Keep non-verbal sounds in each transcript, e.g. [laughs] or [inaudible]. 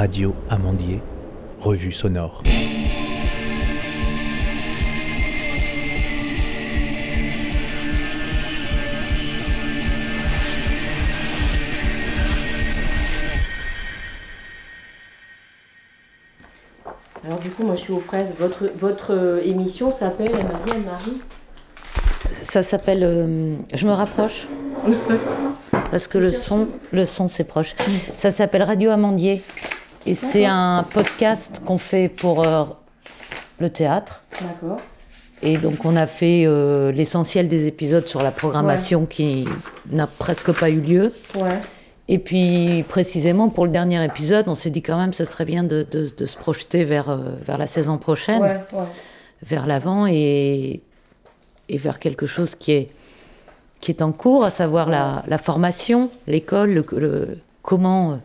Radio Amandier, revue sonore. Alors du coup, moi je suis aux fraises. Votre, votre euh, émission s'appelle, elle m'a dit Anne-Marie Ça s'appelle euh, Je me rapproche. [laughs] Parce que le son, le son c'est proche. Ça s'appelle Radio Amandier. Et c'est un podcast qu'on fait pour euh, le théâtre. D'accord. Et donc on a fait euh, l'essentiel des épisodes sur la programmation qui n'a presque pas eu lieu. Ouais. Et puis précisément pour le dernier épisode, on s'est dit quand même ce serait bien de, de- de se projeter vers, euh, vers la saison prochaine, Ouais, ouais. vers l'avant et, et vers quelque chose qui est, qui est en cours, à savoir la, la formation, l'école, le, le- comment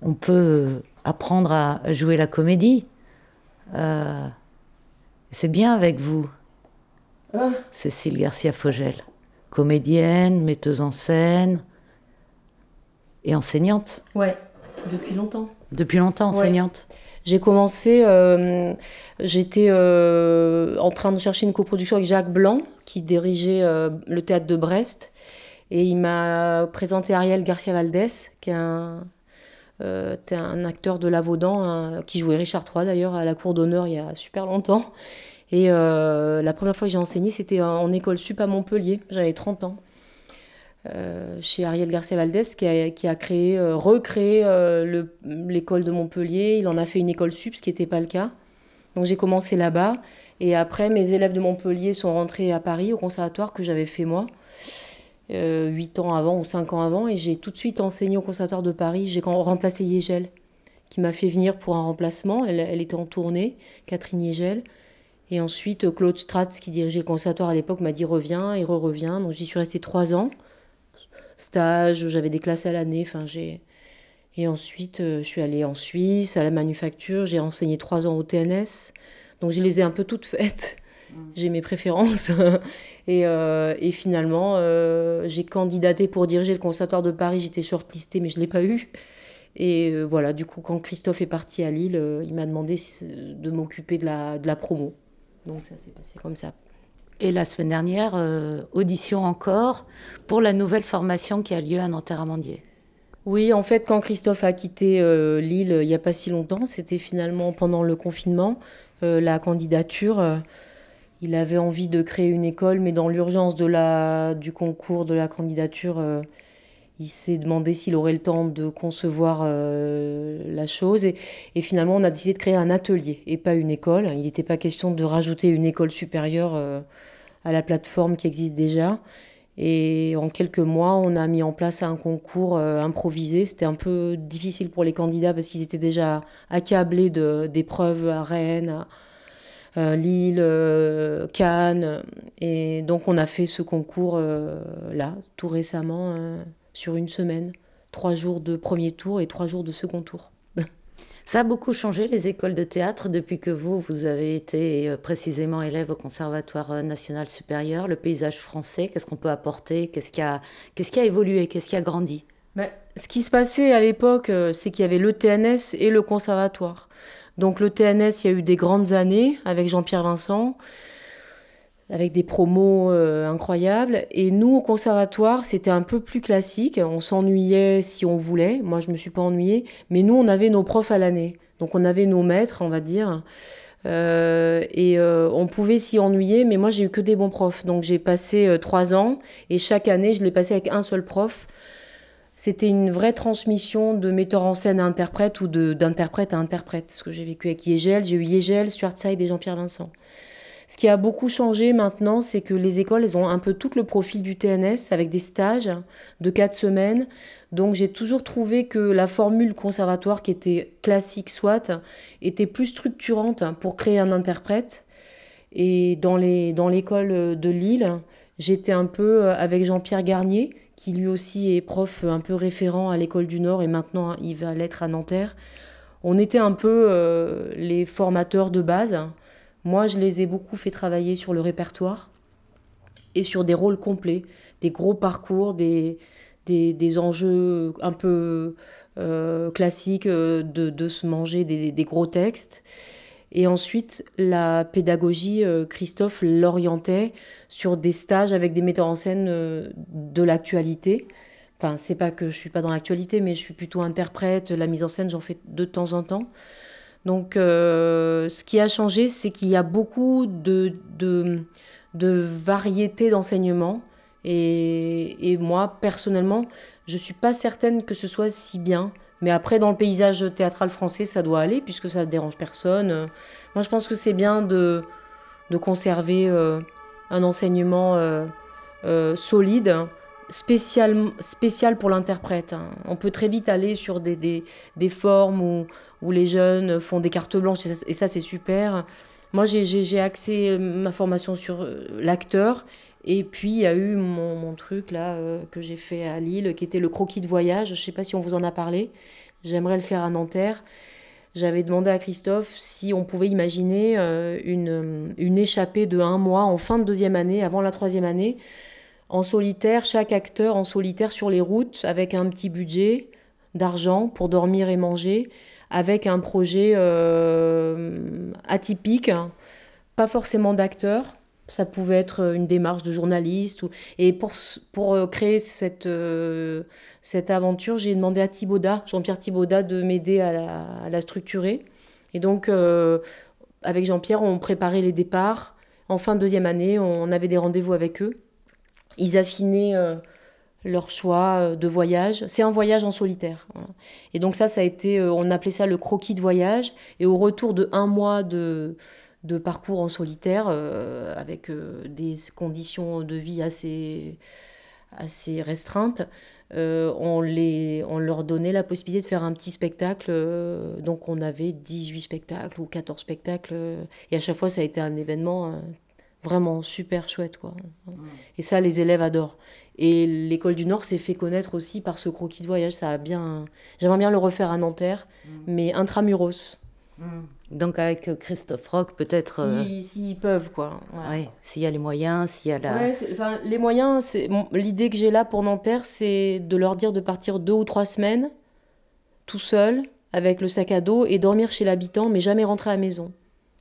on peut apprendre à jouer la comédie. Euh, c'est bien avec vous, Ah, Cécile Garcia Fogel, comédienne, metteuse en scène et enseignante. ouais, depuis longtemps. Depuis longtemps Ouais. enseignante. J'ai commencé, euh, j'étais euh, en train de chercher une coproduction avec Jacques Blanc, qui dirigeait euh, le théâtre de Brest. Et il m'a présenté Ariel Garcia Valdés, qui est un, euh, t'es un acteur de Lavaudan, hein, qui jouait Richard III d'ailleurs à la cour d'honneur il y a super longtemps. Et euh, la première fois que j'ai enseigné, c'était en, école sup à Montpellier, j'avais 30 ans. Euh, chez Ariel Garcia Valdés, qui a, créé, euh, recréé le- l'école de Montpellier. Il en a fait une école sup, ce qui n'était pas le cas. Donc j'ai commencé là-bas. Et après, mes élèves de Montpellier sont rentrés à Paris, au conservatoire que j'avais fait moi, euh, 8 ans avant ou 5 ans avant. Et j'ai tout de suite enseigné au conservatoire de Paris. J'ai remplacé Yegel, qui m'a fait venir pour un remplacement. Elle, était en tournée, Catherine Yegel. Et ensuite, Claude Stratz, qui dirigeait le conservatoire à l'époque, m'a dit reviens et re-reviens. Donc j'y suis restée 3 ans stage, j'avais des classes à l'année, enfin j'ai... Et ensuite, euh, je suis allée en Suisse, à la manufacture, j'ai enseigné trois ans au TNS, donc je les ai un peu toutes faites, j'ai mes préférences. [laughs] et, euh, et finalement, euh, j'ai candidaté pour diriger le conservatoire de Paris, j'étais shortlistée, mais je ne l'ai pas eu. Et euh, voilà, du coup, quand Christophe est parti à Lille, il m'a demandé de m'occuper de la, de la promo. Donc ça s'est passé comme ça. Et la semaine dernière, audition encore pour la nouvelle formation qui a lieu à Nanterre-Amandier. Oui, en fait, quand Christophe a quitté euh, Lille il n'y a pas si longtemps, c'était finalement pendant le confinement, euh, la candidature. euh, il avait envie de créer une école, mais dans l'urgence de la, du concours de la candidature, euh, il s'est demandé s'il aurait le temps de concevoir euh, la chose. Et, finalement, on a décidé de créer un atelier et pas une école. Il n'était pas question de rajouter une école supérieure euh, à la plateforme qui existe déjà. Et en quelques mois, on a mis en place un concours improvisé. C'était un peu difficile pour les candidats parce qu'ils étaient déjà accablés d'épreuves à Rennes, Lille, euh, Cannes. Et donc, on a fait ce concours euh, là, tout récemment, euh, sur une semaine. Trois jours de premier tour et trois jours de second tour. [laughs] Ça a beaucoup changé, les écoles de théâtre, depuis que vous, vous avez été euh, précisément élève au Conservatoire euh, national supérieur. Le paysage français, qu'est-ce qu'on peut apporter? Qu'est-ce qui a, qu'est-ce qui a évolué? Qu'est-ce qui a grandi? Ben, ce qui se passait à l'époque, euh, c'est qu'il y avait le TNS et le conservatoire. Donc le TNS, il y a eu des grandes années avec Jean-Pierre Vincent, avec des promos euh, incroyables. Et nous, au conservatoire, c'était un peu plus classique. On s'ennuyait si on voulait. Moi, je me suis pas ennuyée. Mais nous, on avait nos profs à l'année. Donc on avait nos maîtres, on va dire. Euh, et euh, on pouvait s'y ennuyer, mais moi j'ai eu que des bons profs. Donc j'ai passé trois ans et chaque année je l'ai passé avec un seul prof. C'était une vraie transmission de metteur en scène à interprète ou d'interprète à interprète. Ce que j'ai vécu avec Yegel, j'ai eu Yegel, Stuart Side et Jean-Pierre Vincent. Ce qui a beaucoup changé maintenant, c'est que les écoles, elles ont un peu tout le profil du TNS avec des stages de quatre semaines. Donc j'ai toujours trouvé que la formule conservatoire, qui était classique soit, était plus structurante pour créer un interprète. Et dans les- dans l'école de Lille, j'étais un peu avec Jean-Pierre Garnier, qui lui aussi est prof un peu référent à l'école du Nord et maintenant il va l'être à Nanterre. On était un peu euh, les formateurs de base. Moi, je les ai beaucoup fait travailler sur le répertoire et sur des rôles complets, des gros parcours, des, des, des enjeux un peu classique de, se manger des, gros textes. Et ensuite, la pédagogie, Christophe l'orientait sur des stages avec des metteurs en scène de l'actualité. Enfin, c'est pas que je suis pas dans l'actualité, mais je suis plutôt interprète. La mise en scène, j'en fais de temps en temps. Donc, euh, ce qui a changé, c'est qu'il y a beaucoup de, de, de variétés d'enseignement. Et, et, moi, personnellement, je suis pas certaine que ce soit si bien. Mais après, dans le paysage théâtral français, ça doit aller, puisque ça ne dérange personne. Moi, je pense que c'est bien de, de conserver euh, un enseignement euh, solide spécial, spécial pour l'interprète. Hein. On peut très vite aller sur des, des, des formes où, où, les jeunes font des cartes blanches, et ça, c'est super. Moi, j'ai axé ma formation sur euh, l'acteur, et puis il y a eu mon, mon truc là euh, que j'ai fait à Lille, qui était le croquis de voyage. Je ne sais pas si on vous en a parlé. J'aimerais le faire à Nanterre. J'avais demandé à Christophe si on pouvait imaginer euh, une, une échappée de un mois en fin de deuxième année, avant la troisième année, en solitaire, chaque acteur en solitaire sur les routes, avec un petit budget d'argent pour dormir et manger, avec un projet euh, atypique, pas forcément d'acteur. Ça pouvait être une démarche de journaliste. Et pour, pour euh, créer cette, euh, cette aventure, j'ai demandé à Thibaudat, Jean-Pierre Thibaudat, de m'aider à la, structurer. Et donc, avec Jean-Pierre, on préparait les départs. En fin de deuxième année, on avait des rendez-vous avec eux ils affinaient euh, leur choix euh, de voyage. C'est un voyage en solitaire. Et donc ça, ça a été, euh, on appelait ça le croquis de voyage. Et au retour de un mois de, de parcours en solitaire, avec des conditions de vie assez, assez restreintes, on, les, on leur donnait la possibilité de faire un petit spectacle. donc on avait 18 spectacles ou 14 spectacles. et à chaque fois, ça a été un événement Vraiment super chouette, quoi. Et ça, les élèves adorent. Et l'école du Nord s'est fait connaître aussi par ce croquis de voyage. Ça a bien. J'aimerais bien le refaire à Nanterre, mm. mais intramuros. Mm. Donc avec euh, Christophe Rock, peut-être. Euh, s'ils peuvent, quoi. Ouais. S'il y a les moyens, s'il y a la. Ouais, les moyens, c'est l'idée que j'ai là pour Nanterre, c'est de leur dire de partir deux ou trois semaines, tout seul, avec le sac à dos, et dormir chez l'habitant, mais jamais rentrer à la maison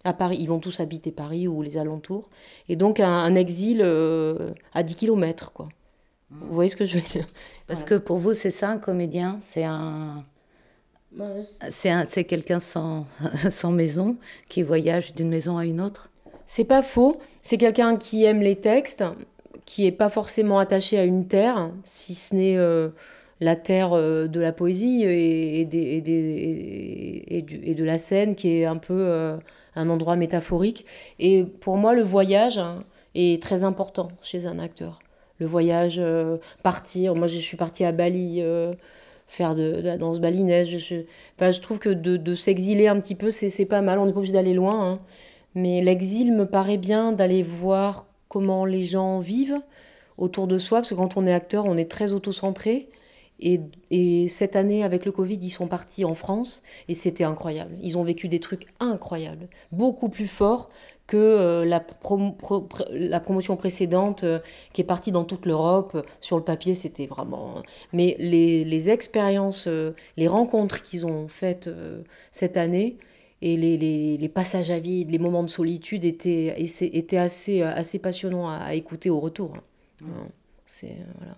à Paris. Ils vont tous habiter Paris ou les alentours. Et donc un, exil euh, à 10 km, quoi. Vous voyez ce que je veux dire? Parce que pour vous, c'est ça un comédien? C'est un... C'est quelqu'un sans, [laughs] sans maison qui voyage d'une maison à une autre C'est pas faux. C'est quelqu'un qui aime les textes, qui est pas forcément attaché à une terre, si ce n'est euh, la terre euh, de la poésie et, et, et, et, de la scène qui est un peu un endroit métaphorique. Et pour moi, le voyage hein, est très important chez un acteur. Le voyage, euh, partir. Moi, je suis partie à Bali. Faire de, la danse balinaise. Je, enfin, je trouve que de, s'exiler un petit peu, c'est pas mal. On n'est pas obligé d'aller loin. Hein. Mais l'exil me paraît bien d'aller voir comment les gens vivent autour de soi. Parce que quand on est acteur, on est très autocentré. Et, cette année, avec le Covid, ils sont partis en France et c'était incroyable. Ils ont vécu des trucs incroyables, beaucoup plus forts que euh, la, promotion précédente euh, qui est partie dans toute l'Europe. Sur le papier, c'était vraiment... Mais les, expériences, euh, les rencontres qu'ils ont faites cette année et les, passages à vide, les moments de solitude étaient, assez passionnants à, écouter au retour. Hein. C'est... Voilà.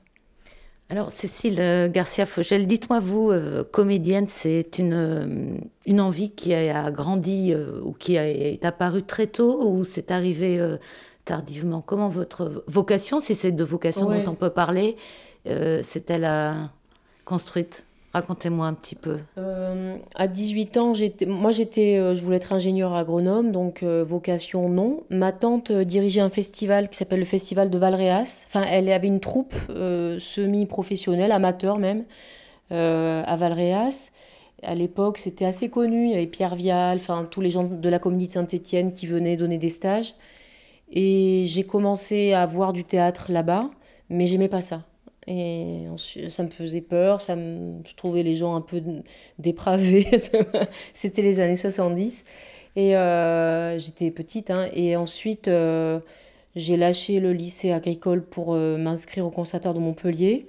Alors, Cécile euh, Garcia Fogel, dites-moi, vous, euh, comédienne, c'est une, euh, une envie qui a grandi ou qui est apparue très tôt ou c'est arrivé tardivement? Comment votre vocation, si c'est de vocation dont on peut parler, s'est-elle construite? Racontez-moi un petit peu. Euh, à 18 ans, moi j'étais, euh, je voulais être ingénieur agronome, donc euh, vocation non. Ma tante dirigeait un festival qui s'appelle le Festival de Valréas. Enfin, elle avait une troupe semi-professionnelle, amateur même, à Valréas. À l'époque, c'était assez connu. Il y avait Pierre Vial, enfin tous les gens de la communauté Saint-Étienne qui venaient donner des stages. Et j'ai commencé à voir du théâtre là-bas, mais j'aimais pas ça. Et ça me faisait peur, ça je trouvais les gens un peu dépravés. [laughs] C'était les années 70. Et euh, j'étais petite. Hein. et ensuite, euh, j'ai lâché le lycée agricole pour euh, m'inscrire au conservatoire de Montpellier.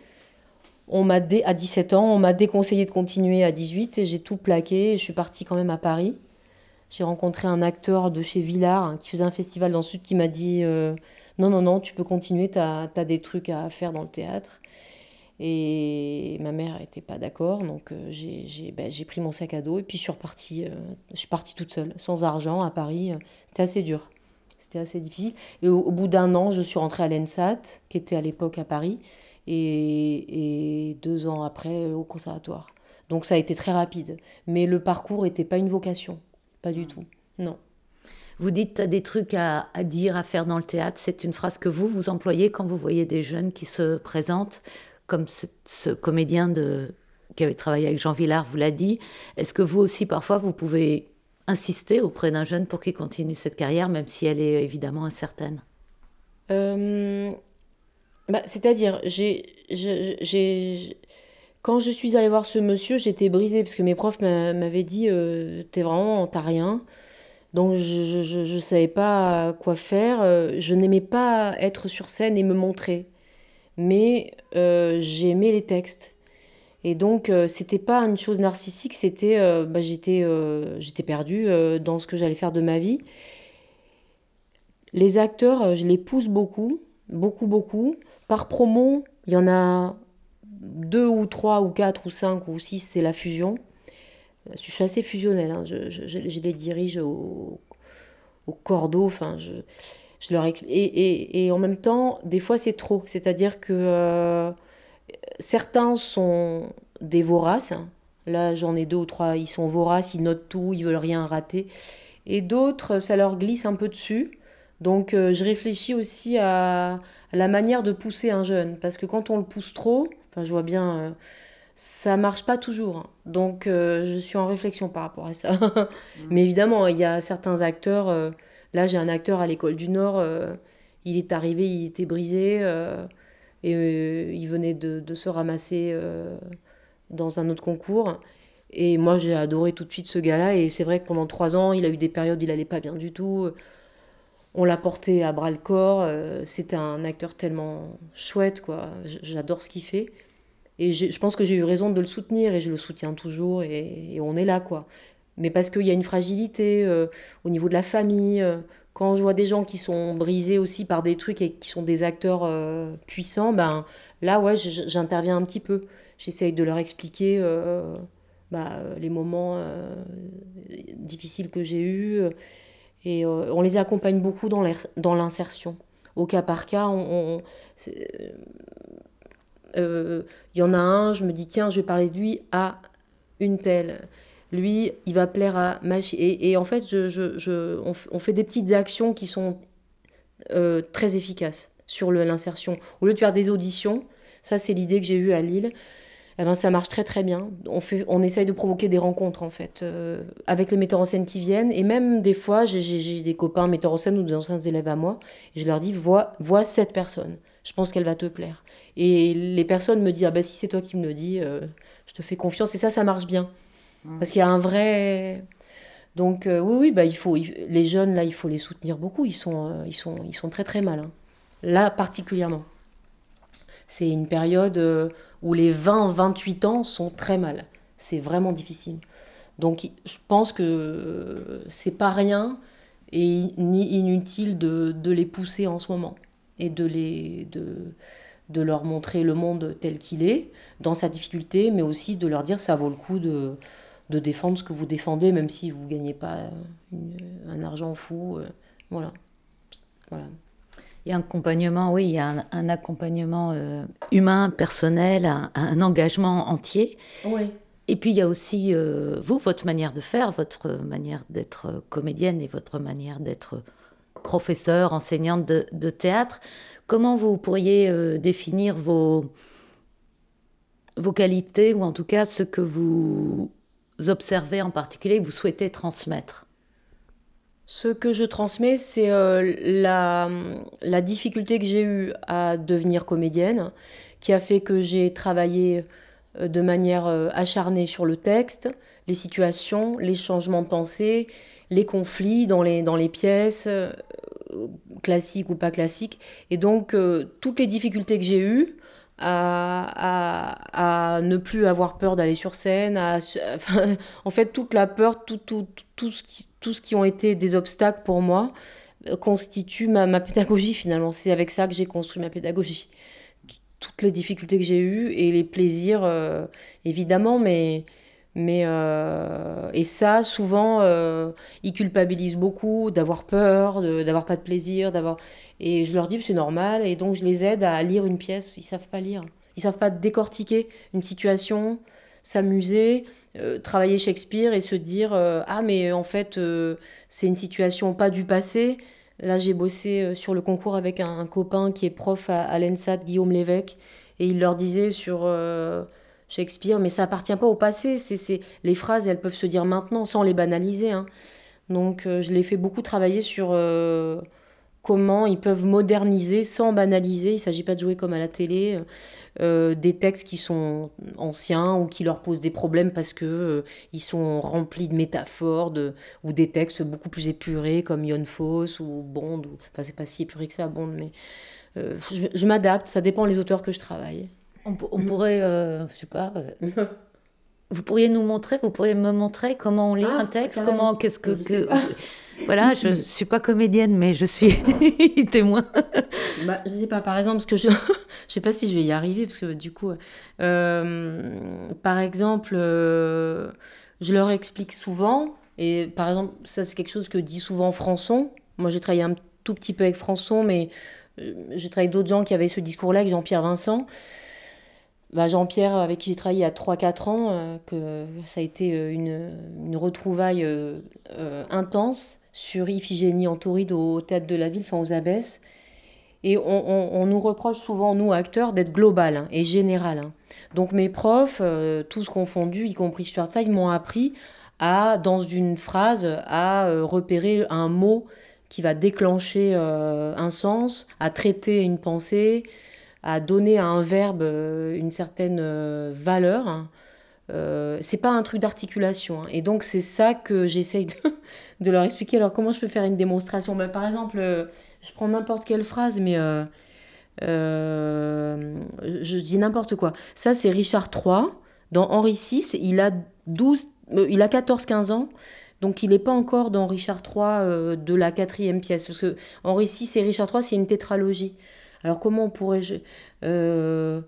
on m'a à 17 ans, on m'a déconseillé de continuer à 18 et j'ai tout plaqué. Je suis partie quand même à Paris. J'ai rencontré un acteur de chez Villard hein, qui faisait un festival dans le sud qui m'a dit non, non, non, tu peux continuer, tu as, des trucs à faire dans le théâtre. Et ma mère n'était pas d'accord, donc euh, ben, j'ai pris mon sac à dos et puis je suis repartie. Euh, je suis partie toute seule, sans argent, à Paris. C'était assez dur. C'était assez difficile. Et au, bout d'un an, je suis rentrée à l'ENSAT, qui était à l'époque à Paris, et, et, deux ans après au conservatoire. Donc ça a été très rapide. Mais le parcours n'était pas une vocation. Pas du tout. Non. Vous dites as des trucs à, dire, à faire dans le théâtre. C'est une phrase que vous, vous employez quand vous voyez des jeunes qui se présentent, comme ce, comédien qui avait travaillé avec Jean Villard vous l'a dit. Est-ce que vous aussi, parfois, vous pouvez insister auprès d'un jeune pour qu'il continue cette carrière, même si elle est évidemment incertaine? Euh, bah, C'est-à-dire, quand je suis allée voir ce monsieur, j'étais brisée parce que mes profs m'avaient dit euh, T'es vraiment, t'as rien. Donc je ne savais pas quoi faire. Euh, je n'aimais pas être sur scène et me montrer. Mais euh, j'aimais les textes. Et donc, euh, c'était pas une chose narcissique, c'était. bah, j'étais, j'étais perdue dans ce que j'allais faire de ma vie. Les acteurs, je les pousse beaucoup, beaucoup, beaucoup. Par promo, il y en a deux ou trois ou quatre ou cinq ou six, c'est la fusion. Je suis assez fusionnelle, hein. je, les dirige au, cordeau, enfin, je, leur et, en même temps, des fois c'est trop, c'est-à-dire que euh, certains sont des voraces, là j'en ai deux ou trois, ils sont voraces, ils notent tout, ils veulent rien rater, et d'autres, ça leur glisse un peu dessus. Donc euh, je réfléchis aussi à, la manière de pousser un jeune, parce que quand on le pousse trop, enfin je vois bien, euh, ça marche pas toujours. Hein. Donc euh, je suis en réflexion par rapport à ça. [laughs] Mm. Mais évidemment, il y a certains acteurs, là j'ai un acteur à l'école du Nord, il est arrivé, il était brisé, et il venait de, de se ramasser dans un autre concours. Et moi j'ai adoré tout de suite ce gars-là, et c'est vrai que pendant trois ans, il a eu des périodes où il allait pas bien du tout on l'a porté à bras le corps. Euh, c'était un acteur tellement chouette, quoi. J'adore ce qu'il fait. Et je pense que j'ai eu raison de le soutenir et je le soutiens toujours et, on est là, quoi. Mais parce qu'il y a une fragilité euh, au niveau de la famille. Euh, quand je vois des gens qui sont brisés aussi par des trucs et qui sont des acteurs puissants, ben là, ouais, j'interviens un petit peu. J'essaye de leur expliquer bah, les moments difficiles que j'ai eus et euh, on les accompagne beaucoup dans l'insertion. Au cas par cas, on, il euh, y en a un, je me dis, tiens, je vais parler de lui à une telle. Lui, il va plaire à ma et, et en fait, on, fait des petites actions qui sont euh, très efficaces sur l'insertion. Au lieu de faire des auditions, ça c'est l'idée que j'ai eue à Lille, eh ben, ça marche très très bien. On, fait, on essaye de provoquer des rencontres en fait, euh, avec les metteurs en scène qui viennent. Et même des fois, j'ai des copains metteurs en scène ou des anciens élèves à moi, et je leur dis vois, vois cette personne, je pense qu'elle va te plaire. Et les personnes me disent ah bah si c'est toi qui me le dis, euh, je te fais confiance. Et ça, ça marche bien. Mmh. Parce qu'il y a un vrai. Donc euh, oui, oui, bah, il faut, les jeunes, là, il faut les soutenir beaucoup. Ils sont, ils sont, ils sont très très mal. Hein. Là, particulièrement. C'est une période où les 20-28 ans sont très mal. C'est vraiment difficile. Donc je pense que c'est pas rien et ni inutile de, de, les pousser en ce moment et de, les, de, de leur montrer le monde tel qu'il est, dans sa difficulté, mais aussi de leur dire ça vaut le coup de, de défendre ce que vous défendez, même si vous ne gagnez pas un argent fou. Euh, voilà. voilà. Il y a un accompagnement, oui, il y a un, accompagnement euh, humain, personnel, un, engagement entier. Oui. Et puis il y a aussi euh, vous, votre manière de faire, votre manière d'être comédienne et votre manière d'être professeur, enseignante de, théâtre. Comment vous pourriez euh, définir vos, vos qualités, ou en tout cas ce que vous observez en particulier, vous souhaitez transmettre? Ce que je transmets, c'est euh, la, la, difficulté que j'ai eue à devenir comédienne, qui a fait que j'ai travaillé euh, de manière acharnée sur le texte, les situations, les changements de pensée, les conflits dans les, dans les pièces, classiques ou pas classiques. Et donc, toutes les difficultés que j'ai eues, à, ne plus avoir peur d'aller sur scène, [laughs] en fait toute la peur, tout, tout, tout, ce qui, tout ce qui ont été des obstacles pour moi euh, constitue ma, ma pédagogie finalement. C'est avec ça que j'ai construit ma pédagogie. Toutes les difficultés que j'ai eues et les plaisirs, euh, évidemment, mais mais euh, et ça, souvent, euh, ils culpabilisent beaucoup d'avoir peur, d'avoir pas de plaisir, d'avoir. Et je leur dis c'est normal, et donc je les aide à lire une pièce. Ils savent pas lire, ils savent pas décortiquer une situation, s'amuser, euh, travailler Shakespeare et se dire ah mais en fait c'est une situation pas du passé. Là j'ai bossé sur le concours avec un, copain qui est prof à, à l'ENSAT, Guillaume Lévesque, et il leur disait sur Shakespeare, mais ça appartient pas au passé. C'est, les phrases, elles peuvent se dire maintenant sans les banaliser. Hein. Donc euh, je les fais beaucoup travailler sur euh, comment ils peuvent moderniser sans banaliser. Il ne s'agit pas de jouer comme à la télé euh, des textes qui sont anciens ou qui leur posent des problèmes parce que ils sont remplis de métaphores ou des textes beaucoup plus épurés comme Yon Foss ou Bond. Ou, enfin c'est pas si épuré que ça Bond, mais je, je m'adapte. Ça dépend des auteurs que je travaille. On, pourrait, euh, je sais pas. Euh, [laughs] vous pourriez nous montrer, vous pourriez me montrer comment on lit ah, un texte, comment, qu'est-ce que, [laughs] voilà, [laughs] je suis pas comédienne, mais je suis témoin. Bah, je sais pas, par exemple, parce que je, je sais pas si je vais y arriver, parce que du coup, euh, par exemple, je leur explique souvent, et par exemple, ça c'est quelque chose que dit souvent Françon. Moi, j'ai travaillé un tout petit peu avec Françon, mais j'ai travaillé avec d'autres gens qui avaient ce discours-là, avec Jean-Pierre Vincent. Bah, Jean-Pierre, avec qui j'ai travaillé il y a 3-4 ans, euh, que ça a été euh, une, retrouvaille euh, intense sur Iphigénie en Tauride au théâtre de la ville, enfin aux abbesses. Et on, on, nous reproche souvent, nous acteurs, d'être global hein, et général. Hein. Donc mes profs, tous confondus, y compris Stuart ils m'ont appris à, dans une phrase, à repérer un mot qui va déclencher un sens, à traiter une pensée, à donner à un verbe euh, une certaine euh, valeur. Hein. Euh, c'est pas un truc d'articulation. Hein. Et donc, c'est ça que j'essaye de, [laughs] leur expliquer. Alors, comment je peux faire une démonstration? Ben, Par exemple, je prends n'importe quelle phrase, mais je dis n'importe quoi. Ça, c'est Richard III. Dans Henri VI, il a, 12, il a 14-15 ans. Donc, il n'est pas encore dans Richard III de la quatrième pièce. Parce que Henri VI et Richard III, c'est une tétralogie. Alors comment pourrais-je... Euh,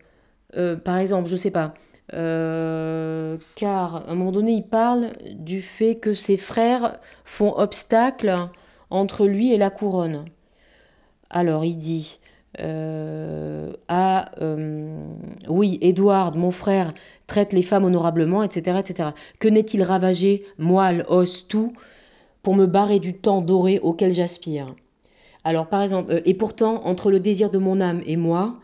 euh, par exemple, je ne sais pas. Euh, car à un moment donné, il parle du fait que ses frères font obstacle entre lui et la couronne. Alors il dit ah oui, Édouard, mon frère, traite les femmes honorablement, etc., etc. Que n'est-il ravagé, moelle, os, tout, pour me barrer du temps doré auquel j'aspire? Alors, par exemple, euh, et pourtant, entre le désir de mon âme et moi,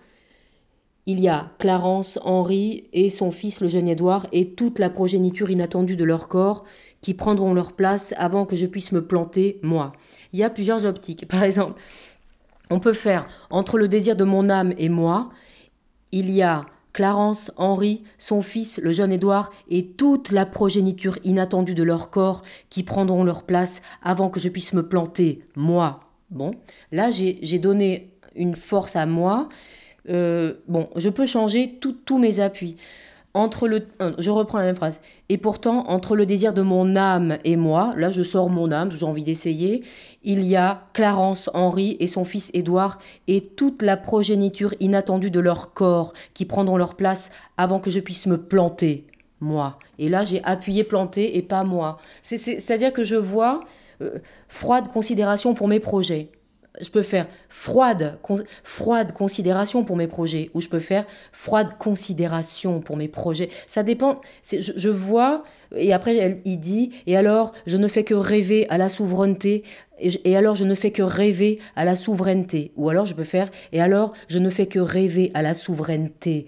il y a Clarence, Henri et son fils, le jeune Édouard, et toute la progéniture inattendue de leur corps qui prendront leur place avant que je puisse me planter, moi. Il y a plusieurs optiques. [laughs] Par exemple, on peut faire entre le désir de mon âme et moi, il y a Clarence, Henri, son fils, le jeune Édouard, et toute la progéniture inattendue de leur corps qui prendront leur place avant que je puisse me planter, moi, Bon, là, j'ai donné une force à moi. Euh, bon, je peux changer tous mes appuis. Entre le, euh, je reprends la même phrase. Et pourtant, entre le désir de mon âme et moi, là je sors mon âme, j'ai envie d'essayer, il y a Clarence Henri et son fils Édouard et toute la progéniture inattendue de leur corps qui prendront leur place avant que je puisse me planter, moi. Et là j'ai appuyé planter et pas moi. C'est-à-dire que je vois euh, froide considération pour mes projets. Je peux faire froide, froide considération pour mes projets, ou je peux faire froide considération pour mes projets. Ça dépend. Je, je, vois, et après il dit, et alors je ne fais que rêver à la souveraineté, et, alors je ne fais que rêver à la souveraineté. Ou alors je peux faire, et alors je ne fais que rêver à la souveraineté.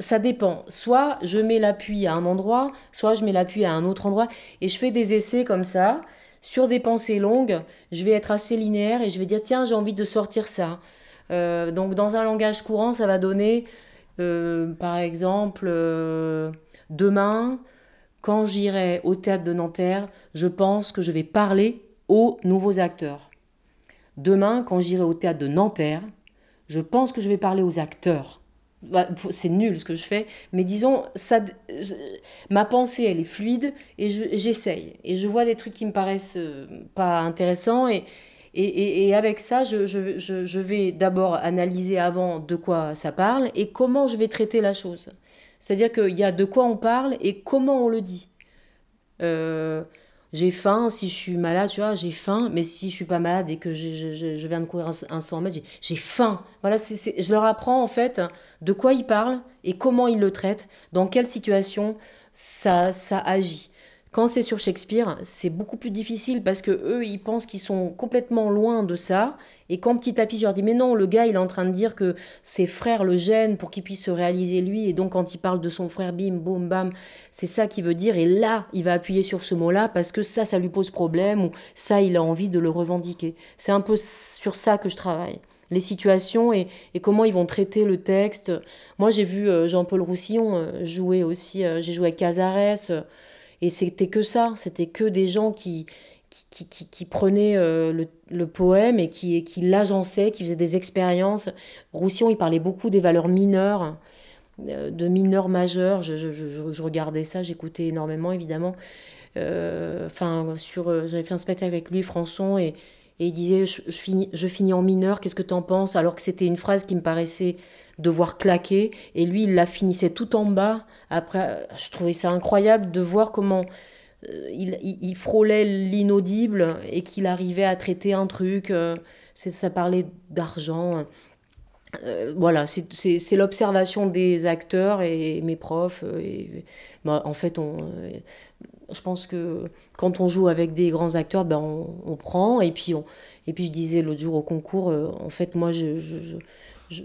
Ça dépend. Soit je mets l'appui à un endroit, soit je mets l'appui à un autre endroit, et je fais des essais comme ça sur des pensées longues, je vais être assez linéaire et je vais dire tiens, j'ai envie de sortir ça. Euh, donc dans un langage courant, ça va donner, euh, par exemple, euh, demain, quand j'irai au théâtre de Nanterre, je pense que je vais parler aux nouveaux acteurs. Demain, quand j'irai au théâtre de Nanterre, je pense que je vais parler aux acteurs. Bah, c'est nul ce que je fais, mais disons, ça, ma pensée, elle est fluide et j'essaye. et je vois des trucs qui me paraissent euh, pas intéressants et, et, et, avec ça, je, je, vais d'abord analyser avant de quoi ça parle et comment je vais traiter la chose. C'est-à-dire qu'il y a de quoi on parle et comment on le dit. Euh, j'ai faim, si je suis malade, tu vois, j'ai faim, mais si je suis pas malade et que je, je, viens de courir un, 100 mètres, j'ai faim. Voilà, c'est je leur apprends en fait de quoi ils parlent et comment ils le traitent, dans quelle situation ça, ça agit. Quand c'est sur Shakespeare, c'est beaucoup plus difficile parce que eux, ils pensent qu'ils sont complètement loin de ça. Et quand petit à petit, je leur dis, mais non, le gars, il est en train de dire que ses frères le gênent pour qu'il puisse se réaliser lui. Et donc, quand il parle de son frère, bim, boum, bam, c'est ça qu'il veut dire. Et là, il va appuyer sur ce mot-là parce que ça, ça lui pose problème ou ça, il a envie de le revendiquer. C'est un peu sur ça que je travaille les situations et, comment ils vont traiter le texte. Moi, j'ai vu euh, Jean-Paul Roussillon euh, jouer aussi, euh, j'ai joué avec Cazares. Et c'était que ça, c'était que des gens qui, qui, qui, qui prenaient euh, le, le, poème et qui, qui l'agençaient, qui faisaient des expériences. Roussillon, il parlait beaucoup des valeurs mineures, euh, de mineurs majeurs. Je, je, regardais ça, j'écoutais énormément, évidemment. Euh, enfin, sur, j'avais fait un spectacle avec lui, Françon, et, et il disait je, finis, je finis en mineur, qu'est-ce que tu en penses? Alors que c'était une phrase qui me paraissait devoir claquer. Et lui, il la finissait tout en bas. Après, je trouvais ça incroyable de voir comment euh, il, il, frôlait l'inaudible et qu'il arrivait à traiter un truc. Euh, ça parlait d'argent. Euh, voilà, c'est l'observation des acteurs et mes profs. Bah, en fait, on, je pense que quand on joue avec des grands acteurs, ben on, prend. Et puis, on, et puis je disais l'autre jour au concours, en fait, moi, je,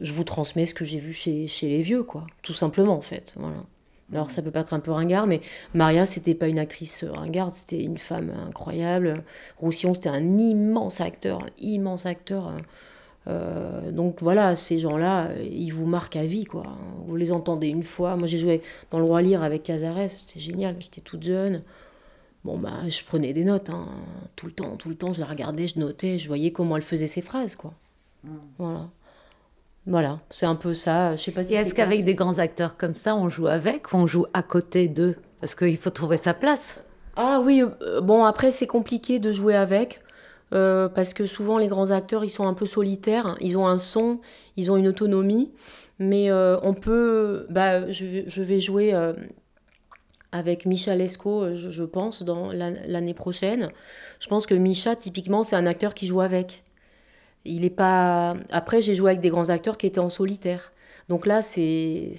vous transmets ce que j'ai vu chez, chez, les vieux, quoi. Tout simplement, en fait. Voilà. Alors ça peut pas être un peu ringard, mais Maria, c'était pas une actrice ringarde, c'était une femme incroyable. Roussillon, c'était un immense acteur, un immense acteur. Euh, donc voilà, ces gens-là, ils vous marquent à vie, quoi. Vous les entendez une fois. Moi, j'ai joué dans Le Roi Lire avec Cazares, c'était génial. J'étais toute jeune. Bon, bah, je prenais des notes, hein. tout le temps, tout le temps. Je la regardais, je notais, je voyais comment elle faisait ses phrases, quoi. Mmh. Voilà. Voilà, c'est un peu ça. Je sais pas si Et est-ce qu'avec des grands acteurs comme ça, on joue avec ou on joue à côté d'eux? Parce qu'il faut trouver sa place. Ah oui, euh, bon après c'est compliqué de jouer avec. Euh, parce que souvent les grands acteurs ils sont un peu solitaires, ils ont un son, ils ont une autonomie, mais euh, on peut, bah, je, je vais jouer avec Micha Lescaut, je, je pense, dans l'année prochaine. Je pense que Micha, typiquement, c'est un acteur qui joue avec. Il est pas. Après, j'ai joué avec des grands acteurs qui étaient en solitaire. Donc là, c'est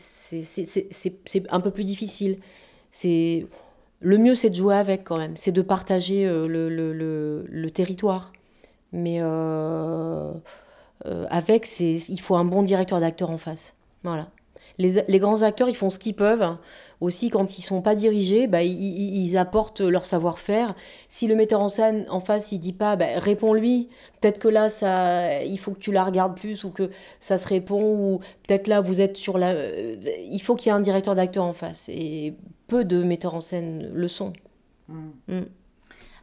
un peu plus difficile. C'est le mieux, c'est de jouer avec quand même. C'est de partager euh, le, le, le, territoire. Mais euh, euh, avec, il faut un bon directeur d'acteur en face. Voilà. Les, les, grands acteurs, ils font ce qu'ils peuvent aussi quand ils sont pas dirigés, bah, ils, apportent leur savoir-faire. Si le metteur en scène en face, il dit pas, bah, réponds-lui. Peut-être que là, ça, il faut que tu la regardes plus ou que ça se répond ou peut-être là, vous êtes sur la. Euh, il faut qu'il y ait un directeur d'acteur en face et peu de metteurs en scène le sont. Mm. Mm.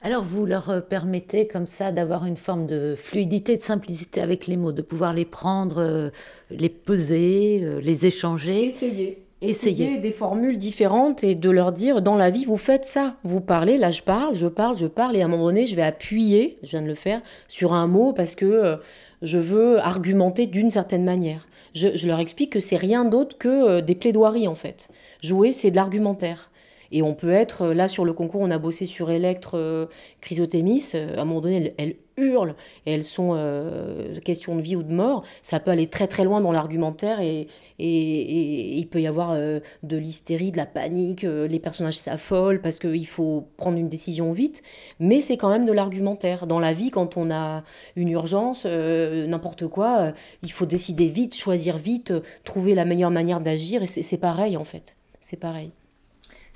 Alors vous leur permettez comme ça d'avoir une forme de fluidité, de simplicité avec les mots, de pouvoir les prendre, euh, les peser, euh, les échanger. Essayer. Essayer des formules différentes et de leur dire dans la vie vous faites ça. Vous parlez là je parle je parle je parle et à un moment donné je vais appuyer je viens de le faire sur un mot parce que euh, je veux argumenter d'une certaine manière. Je, je, leur explique que c'est rien d'autre que euh, des plaidoiries en fait. Jouer c'est de l'argumentaire et on peut être, euh, là sur le concours, on a bossé sur Electre Chrysothémis, à un moment donné, elle, elle hurlent elles sont euh, questions de vie ou de mort, ça peut aller très très loin dans l'argumentaire et, il peut y avoir euh, de l'hystérie, de la panique, euh, les personnages s'affolent parce qu'il faut prendre une décision vite, mais c'est quand même de l'argumentaire. Dans la vie, quand on a une urgence, n'importe quoi, il faut décider vite, choisir vite, trouver la meilleure manière d'agir et c'est pareil en fait. C'est pareil.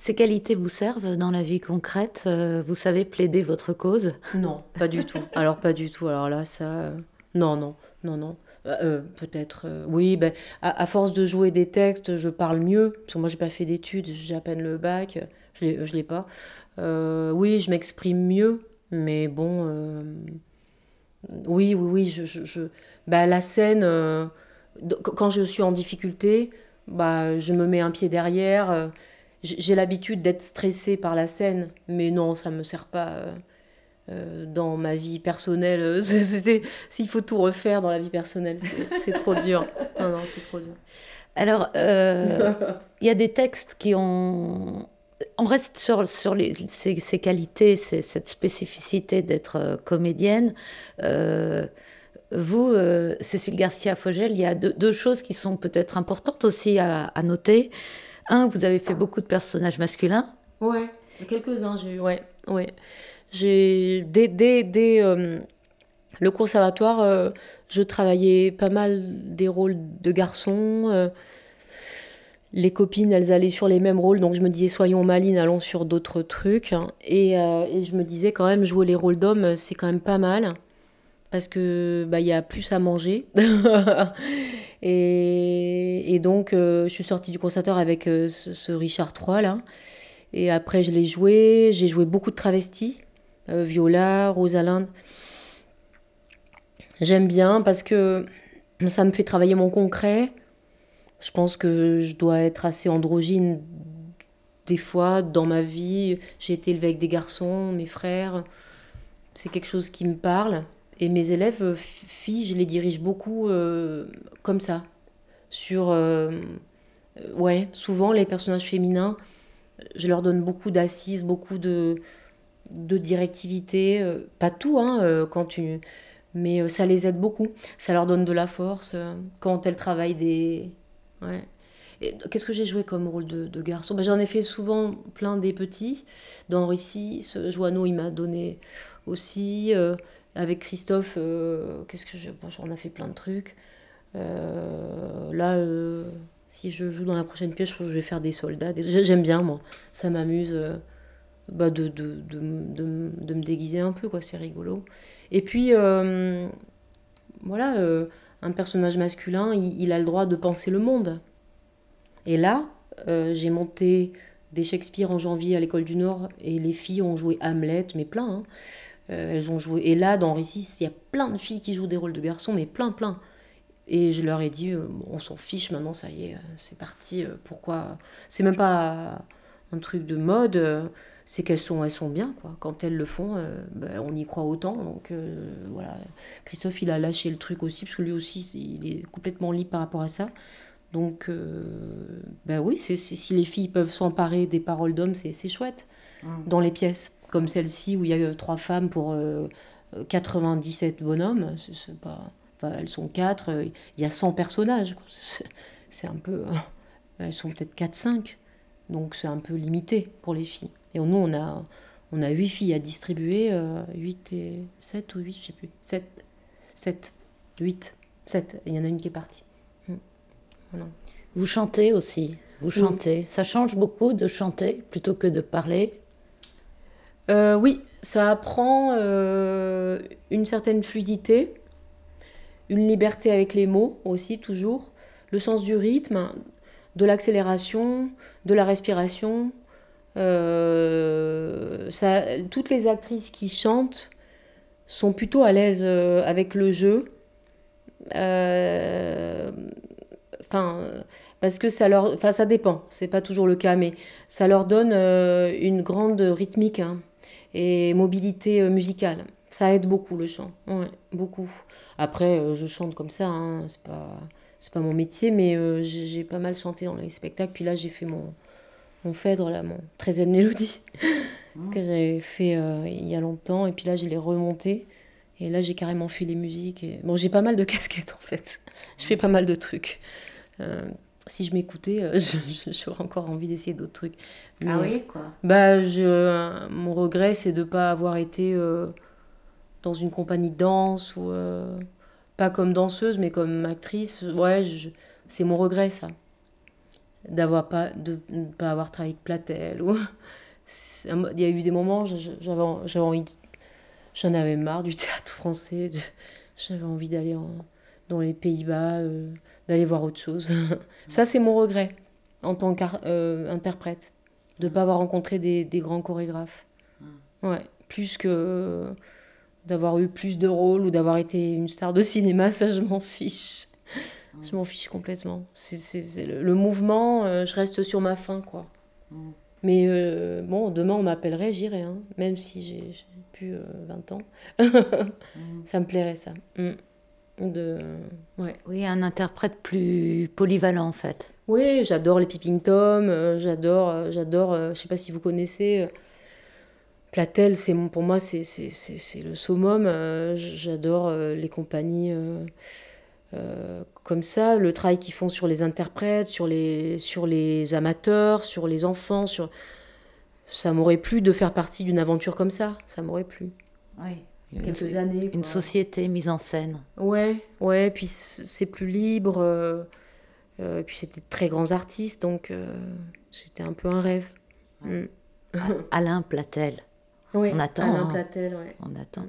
Ces qualités vous servent dans la vie concrète euh, Vous savez plaider votre cause? Non, pas du tout. [laughs] Alors pas du tout. Alors là, ça... Euh, non, non, non, non. Euh, peut-être, oui, ben, à, force de jouer des textes, je parle mieux. Parce que moi, j'ai pas fait d'études, j'ai à peine le bac, je l'ai, je l'ai pas. oui, je m'exprime mieux, mais bon, oui, oui, oui, je, je, je... Ben, la scène, quand je suis en difficulté, bah, je me mets un pied derrière. J'ai l'habitude d'être stressée par la scène, mais non, ça me sert pas dans ma vie personnelle. [laughs] S'il faut tout refaire dans la vie personnelle, c'est trop dur. Non, non, c'est trop dur. Alors, [laughs] il y a des textes qui ont on reste sur, sur les, ces, qualités, cette spécificité d'être euh, comédienne. Euh, vous, euh, Cécile Garcia-Fogel, il y a deux, choses qui sont peut-être importantes aussi à, noter. Un, vous avez fait beaucoup de personnages masculins. Ouais, quelques-uns, j'ai eu, ouais, ouais. J'ai, dès, dès, le conservatoire, je travaillais pas mal des rôles de garçons les copines, elles allaient sur les mêmes rôles, donc je me disais soyons malines, allons sur d'autres trucs. Et, euh, et, je me disais quand même jouer les rôles d'hommes, c'est quand même pas mal parce que bah il y a plus à manger. [laughs] et, donc euh, je suis sortie du conservatoire avec euh, ce, Richard III là. Et après je l'ai joué, j'ai joué beaucoup de travestis, Viola, Rosalinde. J'aime bien parce que ça me fait travailler mon concret je pense que je dois être assez androgyne des fois dans ma vie. J'ai été élevée avec des garçons, mes frères. C'est quelque chose qui me parle. Et mes élèves euh, filles, je les dirige beaucoup euh, comme ça. Sur. Euh, ouais, souvent les personnages féminins, je leur donne beaucoup d'assises, beaucoup de, directivité. pas tout, hein, quand tu. Mais ça les aide beaucoup. Ça leur donne de la force. Quand elles travaillent des, Ouais. Qu'est-ce que j'ai joué comme rôle de, garçon? Ben, J'en ai fait souvent plein des petits. Dans Récit, Joanneau, il m'a donné aussi. Avec Christophe, euh, qu'est-ce que j'en ai fait plein de trucs. Euh, là, si je joue dans la prochaine pièce, je je vais faire des soldats. J'aime bien, moi. Ça m'amuse bah, de, me déguiser un peu, quoi. C'est rigolo. Et puis, voilà un personnage masculin, il, a le droit de penser le monde. Et là, euh, j'ai monté des Shakespeare en janvier à l'école du Nord et les filles ont joué Hamlet, mais plein. Hein. Euh, elles ont joué. Et là, dans Récit, il y a plein de filles qui jouent des rôles de garçons, mais plein, plein. Et je leur ai dit, euh, on s'en fiche maintenant, ça y est, c'est parti. pourquoi C'est même pas un truc de mode c'est qu'elles sont, elles sont bien. Quoi. Quand elles le font, euh, ben, on y croit autant. Donc euh, voilà, Christophe, il a lâché le truc aussi, parce que lui aussi, il est complètement libre par rapport à ça. Donc, euh, ben oui, si les filles peuvent s'emparer des paroles d'hommes, c'est, chouette. Mmh. Dans les pièces, comme celle-ci, où il y a trois femmes pour 97 bonhommes, c'est, pas, elles sont quatre, il y a 100 personnages. C'est, un peu... elles sont peut-être 4-5. Donc c'est un peu limité pour les filles. Et nous, on a, on a 8 filles à distribuer, 8 euh, et 7 ou 8, je sais plus. 7, 7, 8, 7. Il y en a une qui est partie. Hmm. Vous chantez aussi, vous chantez. Ça change beaucoup de chanter plutôt que de parler euh, Oui, ça apprend euh, une certaine fluidité, une liberté avec les mots aussi, toujours, le sens du rythme, de l'accélération, de la respiration, euh, toutes les actrices qui chantent sont plutôt à l'aise avec le jeu. Enfin, parce que ça leur. Enfin, ça dépend, c'est pas toujours le cas, mais ça leur donne une grande rythmique hein, et mobilité musicale. Ça aide beaucoup le chant, ouais, beaucoup. Après, je chante comme ça, hein, c'est pas, c'est pas mon métier, mais j'ai pas mal chanté dans les spectacles. Puis là, j'ai fait mon, mon Phèdre, là, mon 13 de mélodie, que j'avais fait euh, il y a longtemps. Et puis là, je l'ai remonté. Et là, j'ai carrément fait les musiques. Et... Bon, j'ai pas mal de [laughs] casquettes, en fait. Je fais pas mal de trucs. Euh, si je m'écoutais, euh, [laughs] j'aurais encore envie d'essayer d'autres trucs. ah oui, quoi bah, je, Mon regret, c'est de ne pas avoir été dans une compagnie de danse ou... pas comme danseuse, mais comme actrice. Ouais, c'est mon regret, ça d'avoir pas de ne pas avoir travaillé avec Platel ou [laughs] il y a eu des moments j'avais j'avais envie j'en avais marre du théâtre français [laughs] j'avais envie d'aller dans les Pays-Bas euh, d'aller voir autre chose [laughs] ça c'est mon regret en tant qu'interprète de ne pas avoir rencontré des, des, grands chorégraphes ouais plus que d'avoir eu plus de rôles ou d'avoir été une star de cinéma ça je m'en fiche Je m'en fiche complètement. C'est le, mouvement, euh, je reste sur ma faim, quoi. Mais euh, bon, demain on m'appellerait, j'irai, hein, même si j'ai plus 20 ans. [laughs] Ça me plairait, ça. Mm. De, ouais. Oui, un interprète plus polyvalent, en fait. Oui, j'adore les Peeping Tom, j'adore, j'adore, je sais pas si vous connaissez. Platel, c'est pour moi, c'est le summum. Euh, j'adore euh, les compagnies euh, comme ça, le travail qu'ils font sur les interprètes, sur les, sur les amateurs, sur les enfants. Sur... Ça m'aurait plu de faire partie d'une aventure comme ça. Ça m'aurait plu. Oui. Quelques années. Une société mise en scène. Ouais, ouais. Puis c'est plus libre. et puis c'était de très grands artistes, donc c'était un peu un rêve. Mm. Alain Platel. [laughs] Oui, on attend. Alain Platel, On attend.